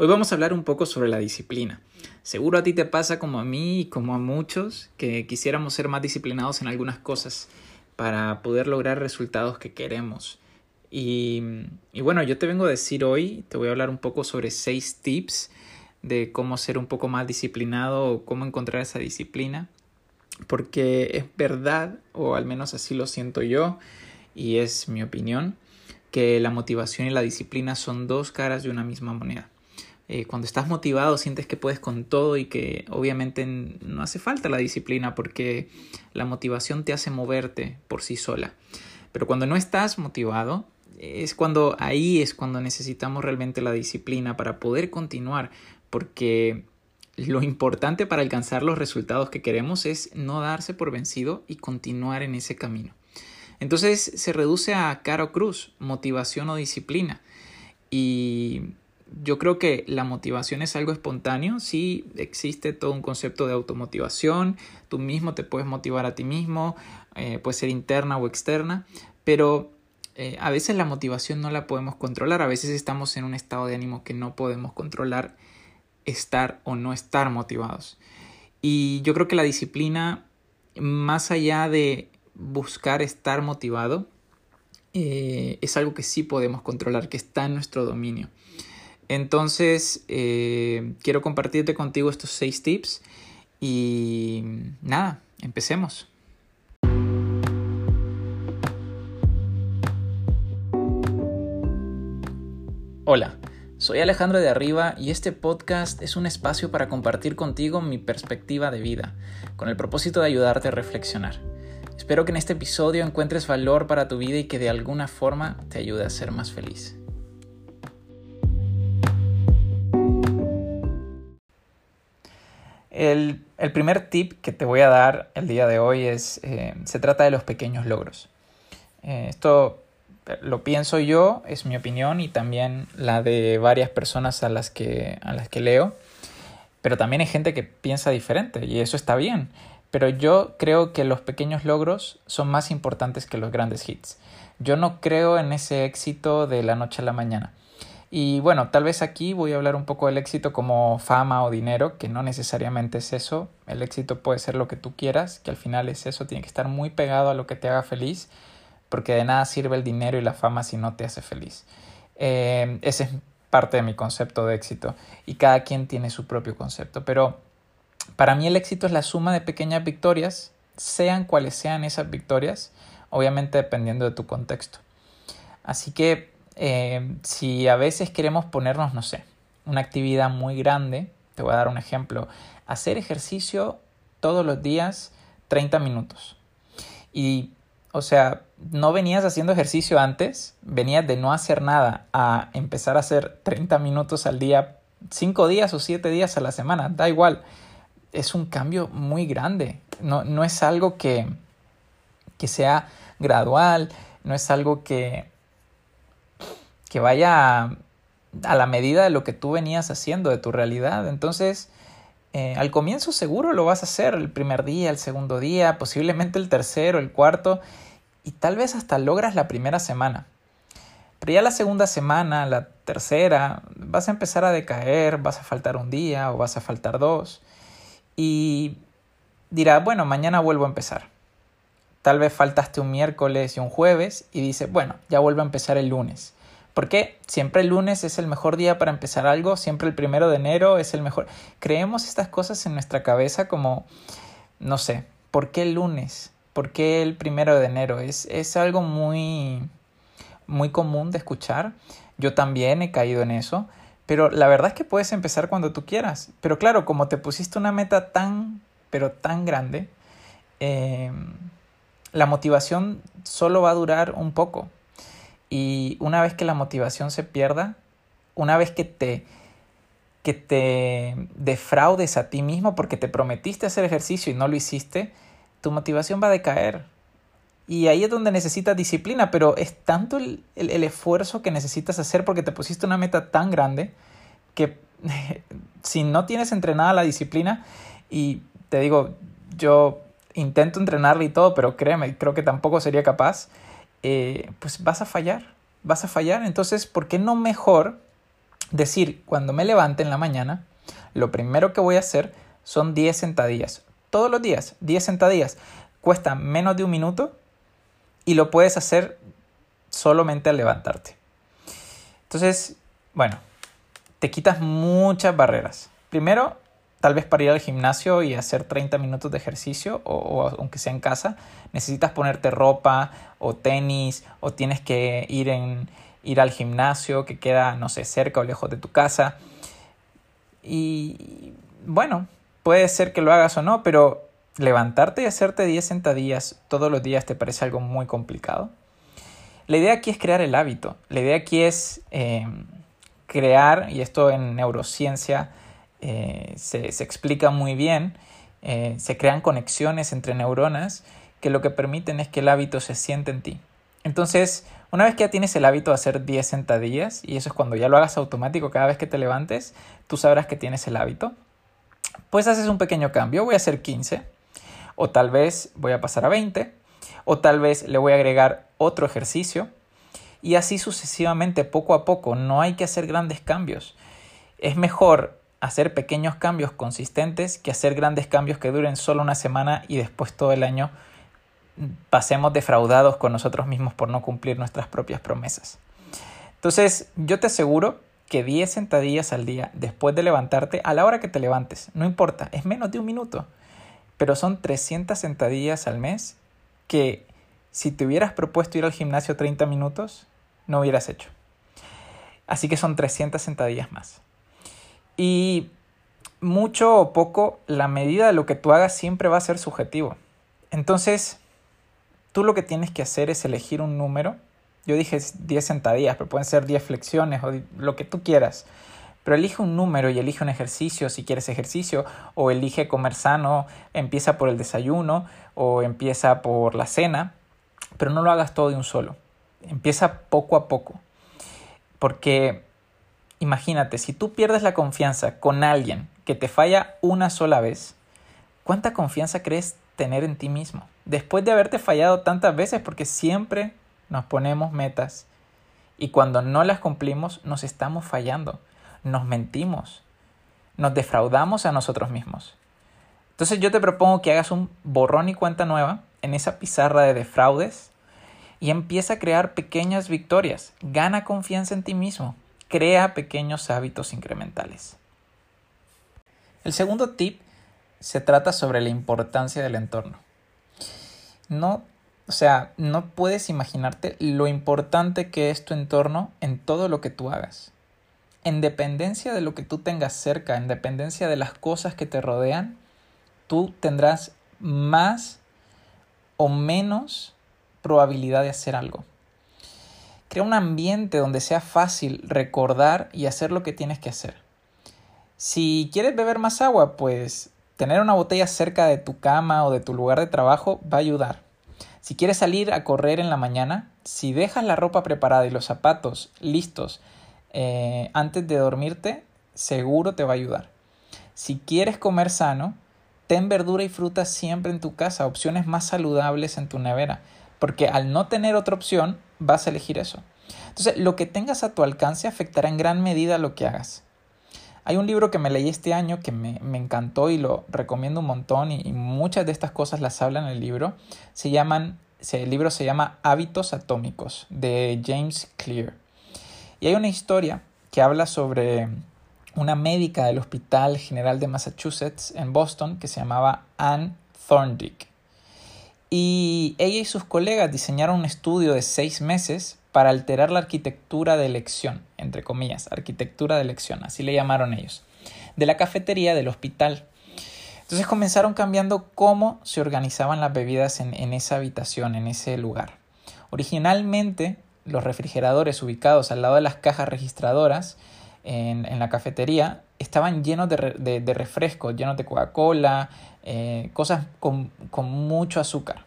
Hoy vamos a hablar un poco sobre la disciplina. Seguro a ti te pasa como a mí y como a muchos que quisiéramos ser más disciplinados en algunas cosas para poder lograr resultados que queremos. Y, bueno, yo te vengo a decir hoy, te voy a hablar un poco sobre seis tips de cómo ser un poco más disciplinado o cómo encontrar esa disciplina. Porque es verdad, o al menos así lo siento yo, y es mi opinión, que la motivación y la disciplina son dos caras de una misma moneda. Eh, cuando estás motivado sientes que puedes con todo y que obviamente no hace falta la disciplina porque la motivación te hace moverte por sí sola. Pero cuando no estás motivado, es cuando ahí es cuando necesitamos realmente la disciplina para poder continuar, porque lo importante para alcanzar los resultados que queremos es no darse por vencido y continuar en ese camino. Entonces se reduce a caro cruz, motivación o disciplina. Y yo creo que la motivación es algo espontáneo, sí existe todo un concepto de automotivación, tú mismo te puedes motivar a ti mismo, eh, puede ser interna o externa, pero eh, a veces la motivación no la podemos controlar, a veces estamos en un estado de ánimo que no podemos controlar estar o no estar motivados. Y yo creo que la disciplina, más allá de buscar estar motivado, eh, es algo que sí podemos controlar, que está en nuestro dominio. Entonces, eh, quiero compartirte contigo estos seis tips y nada, empecemos. Hola, soy Alejandro de Arriba y este podcast es un espacio para compartir contigo mi perspectiva de vida, con el propósito de ayudarte a reflexionar. Espero que en este episodio encuentres valor para tu vida y que de alguna forma te ayude a ser más feliz. El, primer tip que te voy a dar el día de hoy es, eh, se trata de los pequeños logros. Eh, esto lo pienso yo, es mi opinión y también la de varias personas a las que, a las que leo, pero también hay gente que piensa diferente y eso está bien. Pero yo creo que los pequeños logros son más importantes que los grandes hits. Yo no creo en ese éxito de la noche a la mañana. Y bueno, tal vez aquí voy a hablar un poco del éxito como fama o dinero, que no necesariamente es eso. El éxito puede ser lo que tú quieras, que al final es eso, tiene que estar muy pegado a lo que te haga feliz, porque de nada sirve el dinero y la fama si no te hace feliz. Eh, ese es parte de mi concepto de éxito y cada quien tiene su propio concepto, pero para mí el éxito es la suma de pequeñas victorias, sean cuales sean esas victorias, obviamente dependiendo de tu contexto. Así que eh, si a veces queremos ponernos, no sé, una actividad muy grande, te voy a dar un ejemplo, hacer ejercicio todos los días 30 minutos. Y, o sea, no venías haciendo ejercicio antes, venías de no hacer nada a empezar a hacer 30 minutos al día, 5 días o 7 días a la semana, da igual. Es un cambio muy grande. No, no es algo que, que sea gradual, no es algo que, que vaya a, la medida de lo que tú venías haciendo, de tu realidad. Entonces, eh, al comienzo seguro lo vas a hacer el primer día, el segundo día, posiblemente el tercero, el cuarto, y tal vez hasta logras la primera semana. Pero ya la segunda semana, la tercera, vas a empezar a decaer, vas a faltar un día o vas a faltar dos. Y dirá, bueno, mañana vuelvo a empezar. Tal vez faltaste un miércoles y un jueves y dice, bueno, ya vuelvo a empezar el lunes. Porque siempre el lunes es el mejor día para empezar algo, siempre el primero de enero es el mejor. Creemos estas cosas en nuestra cabeza como, no sé, ¿por qué el lunes? ¿Por qué el primero de enero? Es, es algo muy, muy común de escuchar. Yo también he caído en eso. Pero la verdad es que puedes empezar cuando tú quieras. Pero claro, como te pusiste una meta tan, pero tan grande, eh, la motivación solo va a durar un poco. Y una vez que la motivación se pierda, una vez que te, que te defraudes a ti mismo porque te prometiste hacer ejercicio y no lo hiciste, tu motivación va a decaer. Y ahí es donde necesitas disciplina, pero es tanto el, el, esfuerzo que necesitas hacer porque te pusiste una meta tan grande que si no tienes entrenada la disciplina, y te digo, yo intento entrenarla y todo, pero créeme, creo que tampoco sería capaz, eh, pues vas a fallar, vas a fallar. Entonces, ¿por qué no mejor Decir, cuando me levante en la mañana, lo primero que voy a hacer son 10 sentadillas. Todos los días, 10 sentadillas. Cuesta menos de un minuto y lo puedes hacer solamente al levantarte. Entonces, bueno, te quitas muchas barreras. Primero, tal vez para ir al gimnasio y hacer 30 minutos de ejercicio o, aunque sea en casa, necesitas ponerte ropa o tenis o tienes que ir, en, ir al gimnasio que queda, no sé, cerca o lejos de tu casa. Y bueno, puede ser que lo hagas o no, pero levantarte y hacerte 10 sentadillas todos los días te parece algo muy complicado. La idea aquí es crear el hábito. La idea aquí es eh, crear, y esto en neurociencia eh, se, explica muy bien, eh, se crean conexiones entre neuronas que lo que permiten es que el hábito se siente en ti. Entonces, una vez que ya tienes el hábito de hacer 10 sentadillas, y eso es cuando ya lo hagas automático cada vez que te levantes, tú sabrás que tienes el hábito, pues haces un pequeño cambio, voy a hacer 15, o tal vez voy a pasar a 20, o tal vez le voy a agregar otro ejercicio, y así sucesivamente, poco a poco, no hay que hacer grandes cambios. Es mejor hacer pequeños cambios consistentes que hacer grandes cambios que duren solo una semana y después todo el año pasemos defraudados con nosotros mismos por no cumplir nuestras propias promesas. Entonces, yo te aseguro que 10 sentadillas al día después de levantarte, a la hora que te levantes, no importa, es menos de un minuto, pero son 300 sentadillas al mes que si te hubieras propuesto ir al gimnasio 30 minutos, no hubieras hecho. Así que son 300 sentadillas más. Y mucho o poco, la medida de lo que tú hagas siempre va a ser subjetivo. Entonces, tú lo que tienes que hacer es elegir un número. Yo dije 10 sentadillas, pero pueden ser 10 flexiones o lo que tú quieras. Pero elige un número y elige un ejercicio si quieres ejercicio, o elige comer sano, empieza por el desayuno o empieza por la cena, pero no lo hagas todo de un solo. Empieza poco a poco. Porque Imagínate, si tú pierdes la confianza con alguien que te falla una sola vez, ¿cuánta confianza crees tener en ti mismo? Después de haberte fallado tantas veces, porque siempre nos ponemos metas y cuando no las cumplimos nos estamos fallando, nos mentimos, nos defraudamos a nosotros mismos. Entonces yo te propongo que hagas un borrón y cuenta nueva en esa pizarra de defraudes y empieza a crear pequeñas victorias. Gana confianza en ti mismo crea pequeños hábitos incrementales. El segundo tip se trata sobre la importancia del entorno. No, o sea, no puedes imaginarte lo importante que es tu entorno en todo lo que tú hagas. En dependencia de lo que tú tengas cerca, en dependencia de las cosas que te rodean, tú tendrás más o menos probabilidad de hacer algo. Crea un ambiente donde sea fácil recordar y hacer lo que tienes que hacer. Si quieres beber más agua, pues tener una botella cerca de tu cama o de tu lugar de trabajo va a ayudar. Si quieres salir a correr en la mañana, si dejas la ropa preparada y los zapatos listos eh, antes de dormirte, seguro te va a ayudar. Si quieres comer sano, ten verdura y fruta siempre en tu casa, opciones más saludables en tu nevera, porque al no tener otra opción, vas a elegir eso. Entonces, lo que tengas a tu alcance afectará en gran medida lo que hagas. Hay un libro que me leí este año que me, encantó y lo recomiendo un montón y, muchas de estas cosas las hablan en el libro. Se llaman, el libro se llama Hábitos Atómicos de James Clear. Y hay una historia que habla sobre una médica del Hospital General de Massachusetts en Boston que se llamaba Anne Thorndick. Y ella y sus colegas diseñaron un estudio de seis meses para alterar la arquitectura de elección, entre comillas, arquitectura de elección, así le llamaron ellos, de la cafetería del hospital. Entonces comenzaron cambiando cómo se organizaban las bebidas en, esa habitación, en ese lugar. Originalmente, los refrigeradores ubicados al lado de las cajas registradoras en, la cafetería estaban llenos de, de refrescos, llenos de Coca-Cola, eh, cosas con, mucho azúcar.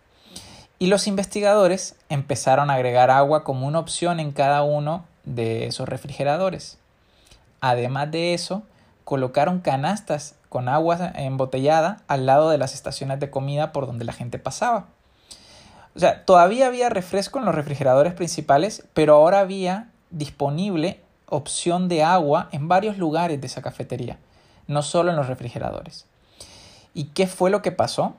Y los investigadores empezaron a agregar agua como una opción en cada uno de esos refrigeradores. Además de eso, colocaron canastas con agua embotellada al lado de las estaciones de comida por donde la gente pasaba. O sea, todavía había refresco en los refrigeradores principales, pero ahora había disponible opción de agua en varios lugares de esa cafetería, no solo en los refrigeradores. ¿Y qué fue lo que pasó?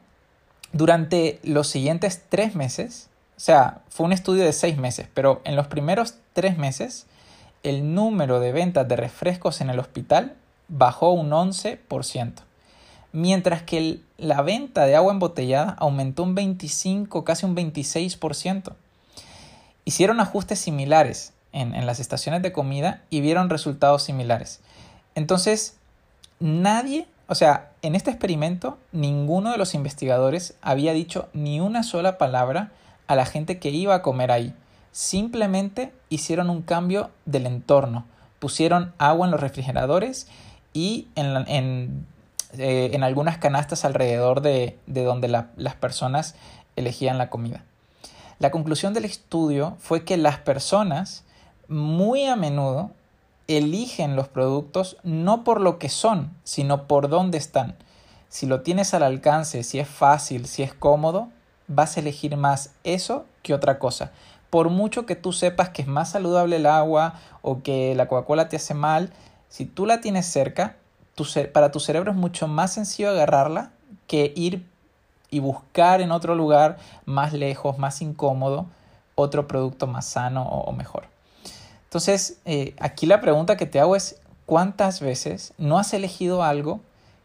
Durante los siguientes tres meses, o sea, fue un estudio de seis meses, pero en los primeros tres meses, el número de ventas de refrescos en el hospital bajó un 11%, mientras que la venta de agua embotellada aumentó un 25, casi un 26%. Hicieron ajustes similares en, en las estaciones de comida y vieron resultados similares. Entonces, nadie o sea, en este experimento ninguno de los investigadores había dicho ni una sola palabra a la gente que iba a comer ahí. Simplemente hicieron un cambio del entorno. Pusieron agua en los refrigeradores y en, eh, algunas canastas alrededor de, donde las personas elegían la comida. La conclusión del estudio fue que las personas muy a menudo eligen los productos no por lo que son, sino por dónde están. Si lo tienes al alcance, si es fácil, si es cómodo, vas a elegir más eso que otra cosa. Por mucho que tú sepas que es más saludable el agua o que la Coca-Cola te hace mal, si tú la tienes cerca, para tu cerebro es mucho más sencillo agarrarla que ir y buscar en otro lugar más lejos, más incómodo, otro producto más sano o mejor. Entonces, eh, aquí la pregunta que te hago es, ¿cuántas veces no has elegido algo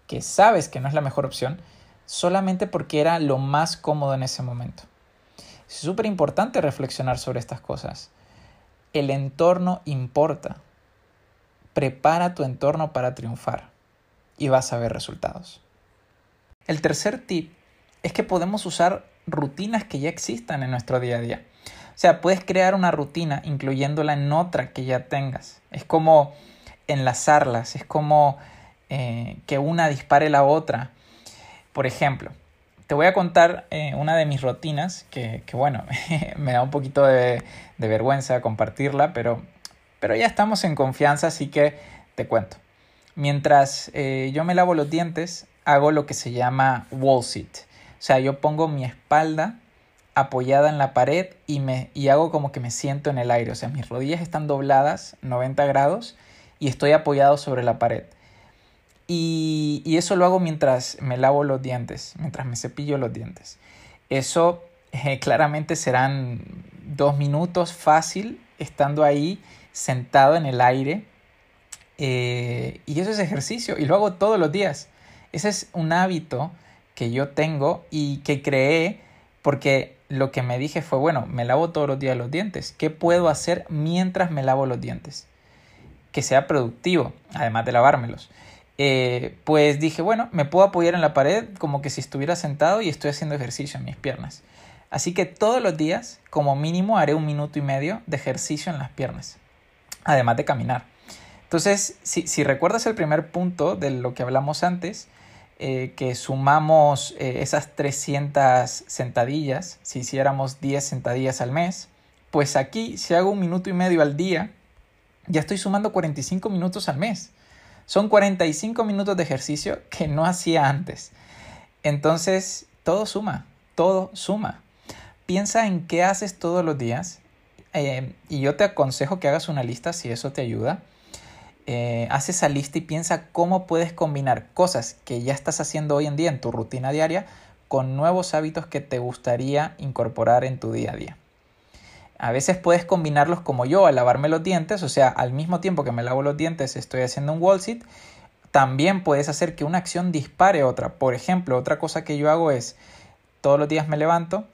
que sabes que no es la mejor opción solamente porque era lo más cómodo en ese momento? Es súper importante reflexionar sobre estas cosas. El entorno importa. Prepara tu entorno para triunfar y vas a ver resultados. El tercer tip es que podemos usar rutinas que ya existan en nuestro día a día. Sea, puedes crear una rutina incluyéndola en otra que ya tengas. Es como enlazarlas, es como eh, que una dispare la otra. Por ejemplo, te voy a contar eh, una de mis rutinas que, bueno, me da un poquito de, vergüenza compartirla, pero, pero ya estamos en confianza, así que te cuento. Mientras eh, yo me lavo los dientes, hago lo que se llama wall sit. O sea, yo pongo mi espalda apoyada en la pared y, me, y hago como que me siento en el aire. O sea, mis rodillas están dobladas 90 grados y estoy apoyado sobre la pared. Y, eso lo hago mientras me lavo los dientes, mientras me cepillo los dientes. Eso eh, claramente serán dos minutos fácil estando ahí sentado en el aire. Eh, y eso es ejercicio y lo hago todos los días. Ese es un hábito que yo tengo y que creé porque lo que me dije fue, bueno, me lavo todos los días los dientes. ¿Qué puedo hacer mientras me lavo los dientes? Que sea productivo, además de lavármelos. Eh, pues dije, bueno, me puedo apoyar en la pared como que si estuviera sentado y estoy haciendo ejercicio en mis piernas. Así que todos los días, como mínimo, haré un minuto y medio de ejercicio en las piernas, además de caminar. Entonces, si, si recuerdas el primer punto de lo que hablamos antes, eh, que sumamos eh, esas 300 sentadillas, si hiciéramos 10 sentadillas al mes, pues aquí si hago un minuto y medio al día, ya estoy sumando 45 minutos al mes. Son 45 minutos de ejercicio que no hacía antes. Entonces, todo suma, todo suma. Piensa en qué haces todos los días eh, y yo te aconsejo que hagas una lista si eso te ayuda eh, haz esa lista y piensa cómo puedes combinar cosas que ya estás haciendo hoy en día en tu rutina diaria con nuevos hábitos que te gustaría incorporar en tu día a día. A veces puedes combinarlos como yo al lavarme los dientes, o sea, al mismo tiempo que me lavo los dientes estoy haciendo un wall sit. También puedes hacer que una acción dispare otra. Por ejemplo, otra cosa que yo hago es todos los días me levanto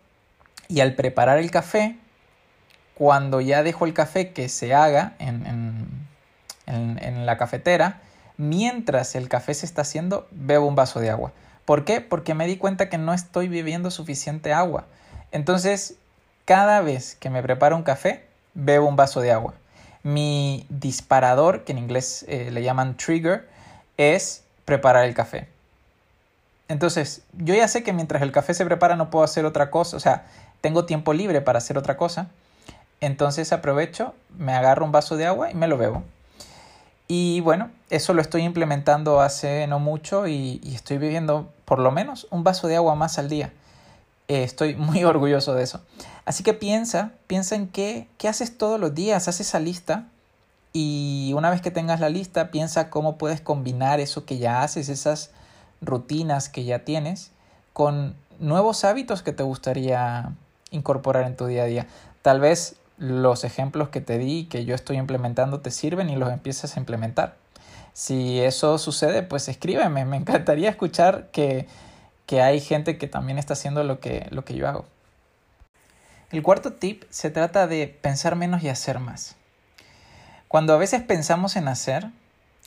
y al preparar el café, cuando ya dejo el café que se haga en la cafetera, mientras el café se está haciendo, bebo un vaso de agua. ¿Por qué? Porque me di cuenta que no estoy bebiendo suficiente agua. Entonces, cada vez que me preparo un café, bebo un vaso de agua. Mi disparador, que en inglés eh, le llaman trigger, es preparar el café. Entonces, yo ya sé que mientras el café se prepara no puedo hacer otra cosa, o sea, tengo tiempo libre para hacer otra cosa. Entonces aprovecho, me agarro un vaso de agua y me lo bebo. Y bueno, eso lo estoy implementando hace no mucho y, estoy bebiendo por lo menos un vaso de agua más al día. Eh, estoy muy orgulloso de eso. Así que piensa, piensa en qué, qué haces todos los días, haz esa lista Y una vez que tengas la lista, piensa cómo puedes combinar eso que ya haces, esas rutinas que ya tienes, con nuevos hábitos que te gustaría incorporar en tu día a día. Tal vez los ejemplos que te di, que yo estoy implementando, te sirven y los empiezas a implementar. Si eso sucede, pues escríbeme. Me encantaría escuchar que, que hay gente que también está haciendo lo que, lo que yo hago. El cuarto tip se trata de pensar menos y hacer más. Cuando a veces pensamos en hacer,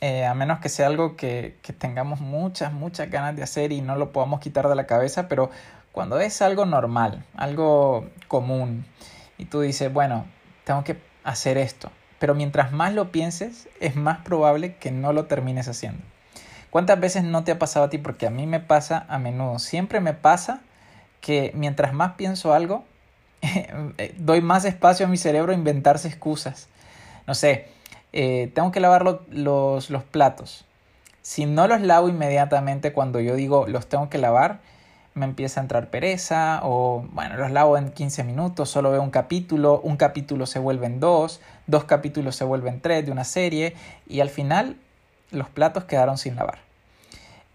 eh, a menos que sea algo que, que tengamos muchas, muchas ganas de hacer y no lo podamos quitar de la cabeza, pero cuando es algo normal, algo común, y tú dices, bueno, tengo que hacer esto, pero mientras más lo pienses, es más probable que no lo termines haciendo. ¿Cuántas veces no te ha pasado a ti? Porque a mí me pasa a menudo. Siempre me pasa que mientras más pienso algo, doy más espacio a mi cerebro a inventarse excusas. No sé, eh, tengo que lavar los, los platos. Si no los lavo inmediatamente cuando yo digo los tengo que lavar, me empieza a entrar pereza o bueno, los lavo en 15 minutos, solo veo un capítulo, un capítulo se vuelve en dos, dos capítulos se vuelven tres de una serie y al final los platos quedaron sin lavar.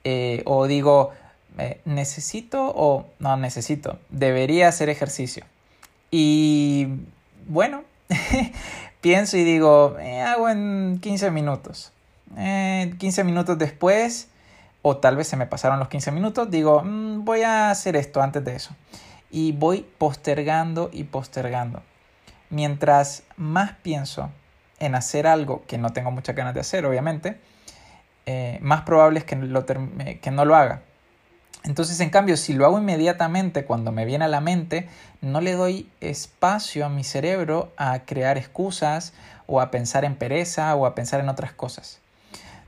Eh, o digo, eh, necesito o no necesito, debería hacer ejercicio. Y bueno, pienso y digo, eh, hago en 15 minutos. 15 minutos después o tal vez se me pasaron los 15 minutos, digo, mm, voy a hacer esto antes de eso. Y voy postergando y postergando. Mientras más pienso en hacer algo que no tengo muchas ganas de hacer, obviamente, eh, más probable es que, que no lo haga. Entonces, en cambio, si lo hago inmediatamente cuando me viene a la mente, no le doy espacio a mi cerebro a crear excusas o a pensar en pereza o a pensar en otras cosas.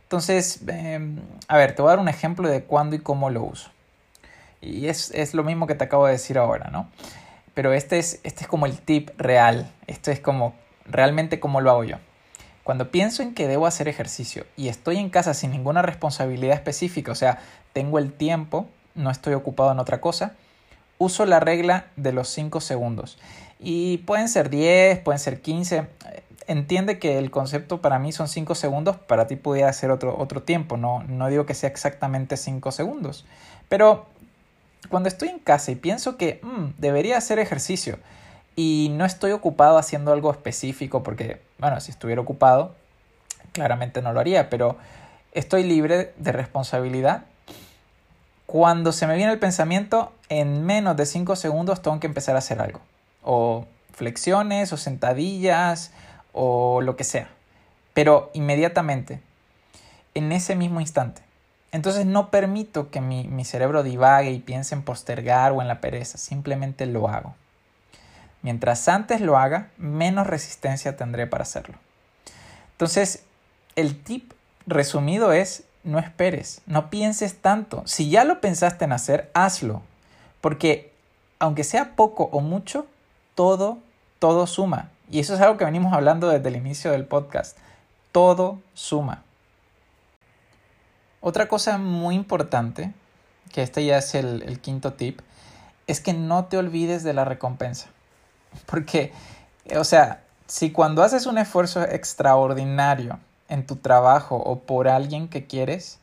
Entonces, em, a ver, te voy a dar un ejemplo de cuándo y cómo lo uso. Y es, es, lo mismo que te acabo de decir ahora, ¿no? Pero este es, este es como el tip real. Esto es como realmente cómo lo hago yo. Cuando pienso en que debo hacer ejercicio y estoy en casa sin ninguna responsabilidad específica, o sea, tengo el tiempo, no estoy ocupado en otra cosa, uso la regla de los 5 segundos. Y pueden ser 10, pueden ser 15 entiende que el concepto para mí son 5 segundos, para ti pudiera ser otro, otro tiempo, no, no digo que sea exactamente 5 segundos, pero cuando estoy en casa y pienso que mm, debería hacer ejercicio y no estoy ocupado haciendo algo específico, porque, bueno, si estuviera ocupado, claramente no lo haría, pero estoy libre de responsabilidad. Cuando se me viene el pensamiento, en menos de 5 segundos tengo que empezar a hacer algo. O flexiones, o sentadillas, o lo que sea, pero inmediatamente, en ese mismo instante. Entonces no permito que mi, mi, cerebro divague y piense en postergar o en la pereza, simplemente lo hago. Mientras antes lo haga, menos resistencia tendré para hacerlo. Entonces, el tip resumido es, no esperes, no pienses tanto. Si ya lo pensaste en hacer, hazlo. Porque aunque sea poco o mucho, todo, todo suma. Y eso es algo que venimos hablando desde el inicio del podcast. Todo suma. Otra cosa muy importante, que este ya es el, quinto tip, es que no te olvides de la recompensa. Porque, o sea, si cuando haces un esfuerzo extraordinario en tu trabajo o por alguien que quieres,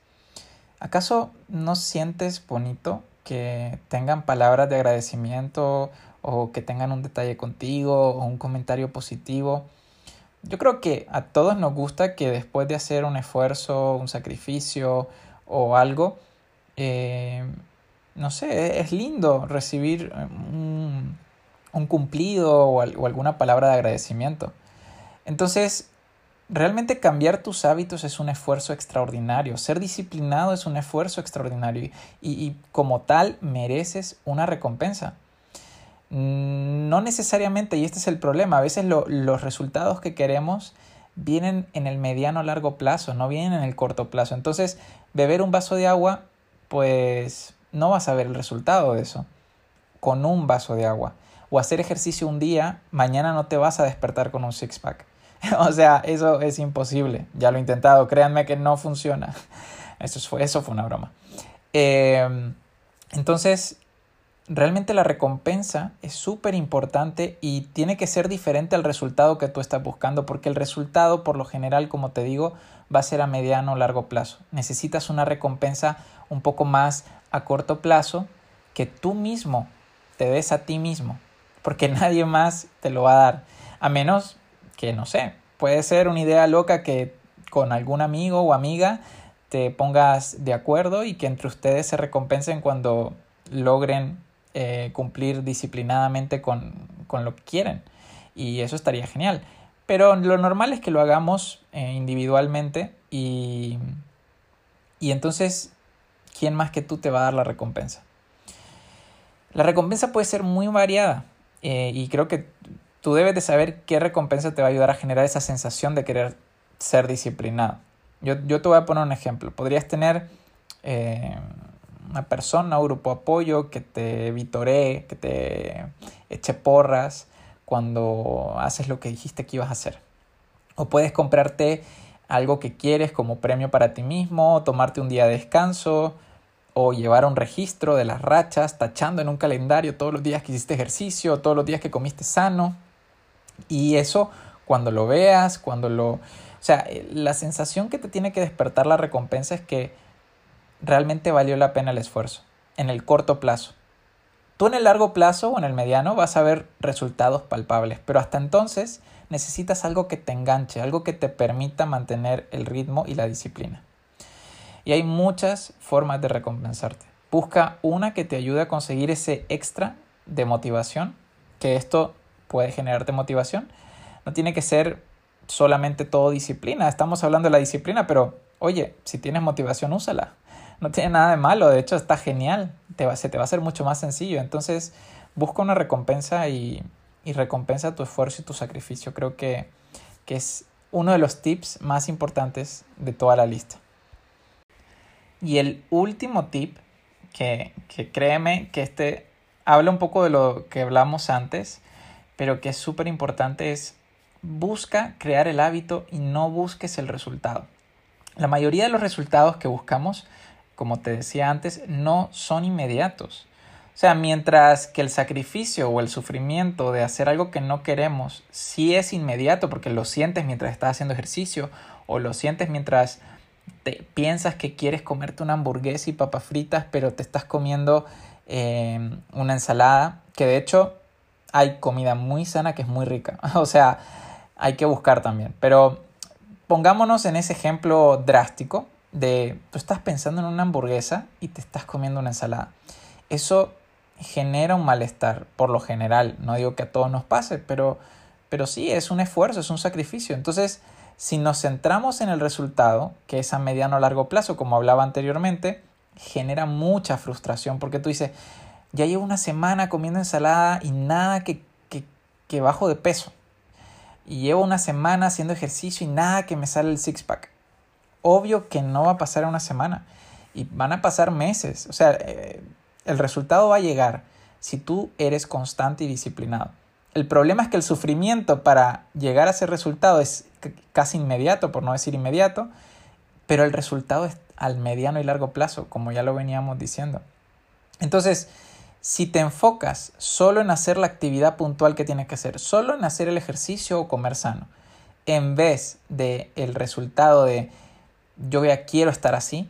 ¿acaso no sientes bonito que tengan palabras de agradecimiento o que tengan un detalle contigo o un comentario positivo. Yo creo que a todos nos gusta que después de hacer un esfuerzo, un sacrificio o algo, eh, no sé, es lindo recibir un, cumplido o, o alguna palabra de agradecimiento. Entonces, Realmente cambiar tus hábitos es un esfuerzo extraordinario. Ser disciplinado es un esfuerzo extraordinario y, como tal mereces una recompensa. Mm, no necesariamente, y este es el problema, a veces los resultados que queremos vienen en el mediano largo plazo, no vienen en el corto plazo. Entonces, beber un vaso de agua, pues no vas a ver el resultado de eso con un vaso de agua. O hacer ejercicio un día, mañana no te vas a despertar con un six-pack. o sea, eso es imposible. Ya lo he intentado, créanme que no funciona. Eso fue, eso fue una broma. Em, entonces, realmente la recompensa es súper importante y tiene que ser diferente al resultado que tú estás buscando, porque el resultado, por lo general, como te digo, va a ser a mediano o largo plazo. Necesitas una recompensa un poco más a corto plazo que tú mismo te des a ti mismo, porque nadie más te lo va a dar, a menos que, no sé, puede ser una idea loca que con algún amigo o amiga te pongas de acuerdo y que entre ustedes se recompensen cuando logren eh, cumplir disciplinadamente con, lo que quieren. Y eso estaría genial. Pero lo normal es que lo hagamos eh, individualmente y, y entonces, ¿quién más que tú te va a dar la recompensa? La recompensa puede ser muy variada eh, y creo que tú debes de saber qué recompensa te va a ayudar a generar esa sensación de querer ser disciplinado. Yo, yo te voy a poner un ejemplo. Podrías tener una persona, un grupo de apoyo que te vitoree, que te eche porras cuando haces lo que dijiste que ibas a hacer. O puedes comprarte algo que quieres como premio para ti mismo, tomarte un día de descanso, o llevar un registro de las rachas, tachando en un calendario todos los días que hiciste ejercicio, todos los días que comiste sano. Y eso, cuando lo veas, cuando lo... O sea, eh, la sensación que te tiene que despertar la recompensa es que realmente valió la pena el esfuerzo, en el corto plazo. Tú en el largo plazo o en el mediano vas a ver resultados palpables, pero hasta entonces necesitas algo que te enganche, algo que te permita mantener el ritmo y la disciplina. Y hay muchas formas de recompensarte. Busca una que te ayude a conseguir ese extra de motivación, que esto puede generarte motivación. No tiene que ser solamente todo disciplina. Estamos hablando de la disciplina, pero oye, si tienes motivación, úsala. No tiene nada de malo, de hecho está genial. Te va, se te va a hacer mucho más sencillo. Entonces, busca una recompensa y, y recompensa tu esfuerzo y tu sacrificio. Creo que, que es uno de los tips más importantes de toda la lista. Y el último tip, que, que créeme que este habla un poco de lo que hablamos antes, pero que es súper importante, es busca crear el hábito y no busques el resultado. La mayoría de los resultados que buscamos, como te decía antes, no son inmediatos. O sea, mientras que el sacrificio o el sufrimiento de hacer algo que no queremos sí es inmediato porque lo sientes mientras estás haciendo ejercicio o lo sientes mientras te piensas que quieres comerte una hamburguesa y papas fritas, pero te estás comiendo em, una ensalada, que de hecho hay comida muy sana que es muy rica. o sea, hay que buscar también. Pero pongámonos en ese ejemplo drástico de tú estás pensando en una hamburguesa y te estás comiendo una ensalada. Eso genera un malestar, por lo general. No digo que a todos nos pase, pero, pero sí, es un esfuerzo, es un sacrificio. Entonces, si nos centramos en el resultado, que es a mediano o largo plazo, como hablaba anteriormente, genera mucha frustración porque tú dices, ya llevo una semana comiendo ensalada y nada que, que, bajo de peso. Y llevo una semana haciendo ejercicio y nada que me sale el six-pack. Obvio que no va a pasar una semana y van a pasar meses. O sea, eh, el resultado va a llegar si tú eres constante y disciplinado. El problema es que el sufrimiento para llegar a ese resultado es casi inmediato, por no decir inmediato, pero el resultado es al mediano y largo plazo, como ya lo veníamos diciendo. Entonces, si te enfocas solo en hacer la actividad puntual que tienes que hacer, solo en hacer el ejercicio o comer sano, en vez de el resultado de yo ya quiero estar así,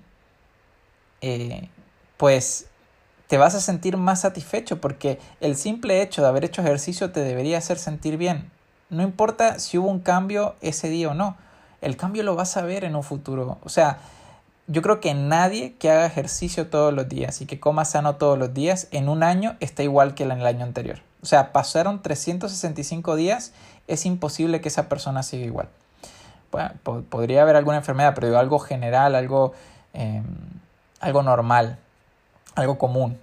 eh, pues te vas a sentir más satisfecho porque el simple hecho de haber hecho ejercicio te debería hacer sentir bien. No importa si hubo un cambio ese día o no, el cambio lo vas a ver en un futuro. O sea, yo creo que nadie que haga ejercicio todos los días y que coma sano todos los días en un año está igual que en el año anterior. O sea, pasaron 365 días, es imposible que esa persona siga igual. Podría haber alguna enfermedad, pero algo general, algo, em, algo normal algo común.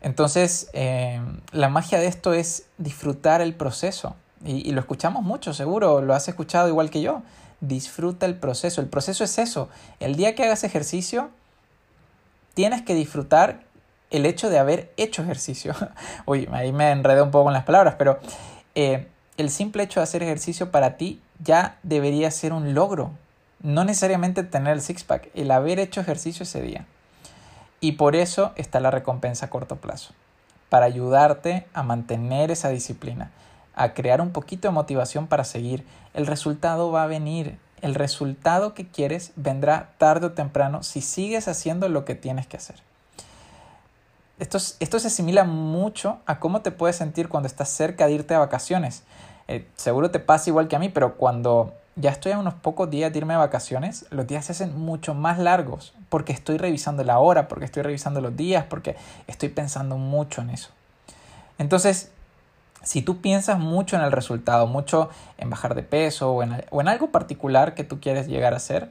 Entonces, eh, la magia de esto es disfrutar el proceso. Y, lo escuchamos mucho, seguro, lo has escuchado igual que yo. Disfruta el proceso. El proceso es eso. El día que hagas ejercicio, tienes que disfrutar el hecho de haber hecho ejercicio. Uy, ahí me enredé un poco con las palabras, pero eh, el simple hecho de hacer ejercicio para ti ya debería ser un logro. No necesariamente tener el six-pack, el haber hecho ejercicio ese día. Y por eso está la recompensa a corto plazo. para ayudarte a mantener esa disciplina, a crear un poquito de motivación para seguir. El resultado va a venir. El resultado que quieres vendrá tarde o temprano si sigues haciendo lo que tienes que hacer. Esto, se asimila mucho a cómo te puedes sentir cuando estás cerca de irte a vacaciones. Eh, seguro te pasa igual que a mí, pero cuando ya estoy a unos pocos días de irme de vacaciones, los días se hacen mucho más largos porque estoy revisando la hora, porque estoy revisando los días, porque estoy pensando mucho en eso. Entonces, si tú piensas mucho en el resultado, mucho en bajar de peso o en, algo particular que tú quieres llegar a hacer,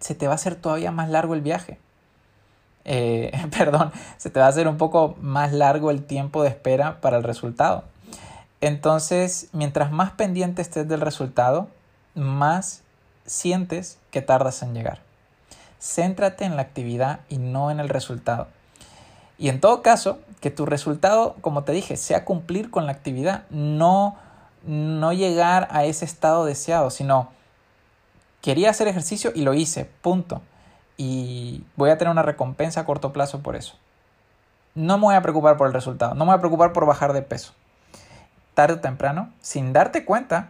se te va a hacer todavía más largo el viaje. Eh, perdón, se te va a hacer un poco más largo el tiempo de espera para el resultado. Entonces, mientras más pendiente estés del resultado, más sientes que tardas en llegar. Céntrate en la actividad y no en el resultado. Y en todo caso, que tu resultado, como te dije, sea cumplir con la actividad, no, no llegar a ese estado deseado, sino quería hacer ejercicio y lo hice, punto. Y voy a tener una recompensa a corto plazo por eso. No me voy a preocupar por el resultado, no me voy a preocupar por bajar de peso. Tarde o temprano, sin darte cuenta,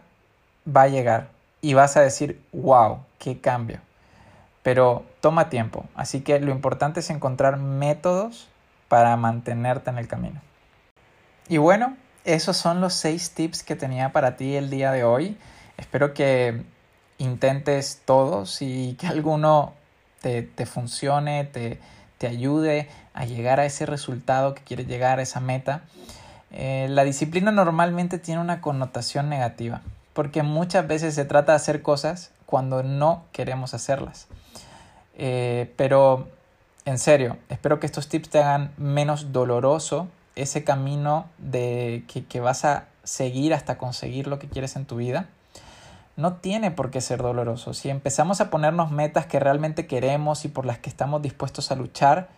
va a llegar y vas a decir, wow, qué cambio. Pero toma tiempo, así que lo importante es encontrar métodos para mantenerte en el camino. Y bueno, esos son los seis tips que tenía para ti el día de hoy. Espero que intentes todos y que alguno te, funcione, te, te, ayude a llegar a ese resultado que quieres llegar, a esa meta. Eh, la disciplina normalmente tiene una connotación negativa porque muchas veces se trata de hacer cosas cuando no queremos hacerlas. Eh, pero en serio, espero que estos tips te hagan menos doloroso ese camino de que, que vas a seguir hasta conseguir lo que quieres en tu vida. No tiene por qué ser doloroso. Si empezamos a ponernos metas que realmente queremos y por las que estamos dispuestos a luchar,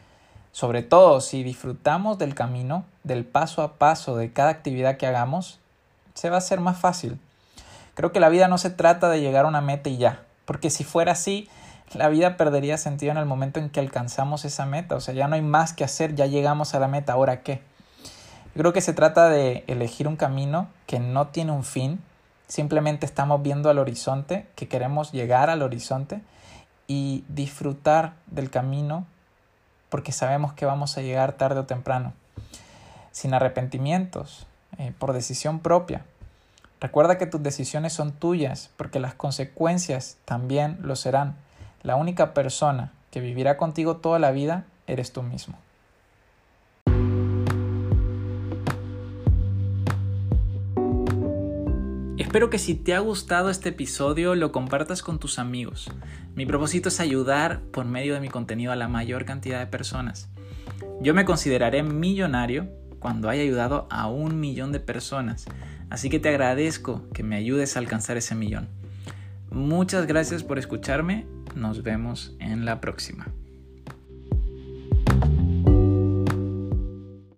sobre todo si disfrutamos del camino, del paso a paso de cada actividad que hagamos, se va a hacer más fácil. Creo que la vida no se trata de llegar a una meta y ya, porque si fuera así, la vida perdería sentido en el momento en que alcanzamos esa meta, o sea, ya no hay más que hacer, ya llegamos a la meta, ahora qué. creo que se trata de elegir un camino que no tiene un fin, simplemente estamos viendo al horizonte, que queremos llegar al horizonte y disfrutar del camino porque sabemos que vamos a llegar tarde o temprano, sin arrepentimientos, eh, por decisión propia. Recuerda que tus decisiones son tuyas, porque las consecuencias también lo serán. La única persona que vivirá contigo toda la vida eres tú mismo. Espero que si te ha gustado este episodio lo compartas con tus amigos. Mi propósito es ayudar por medio de mi contenido a la mayor cantidad de personas. Yo me consideraré millonario cuando haya ayudado a un millón de personas. Así que te agradezco que me ayudes a alcanzar ese millón. Muchas gracias por escucharme. Nos vemos en la próxima.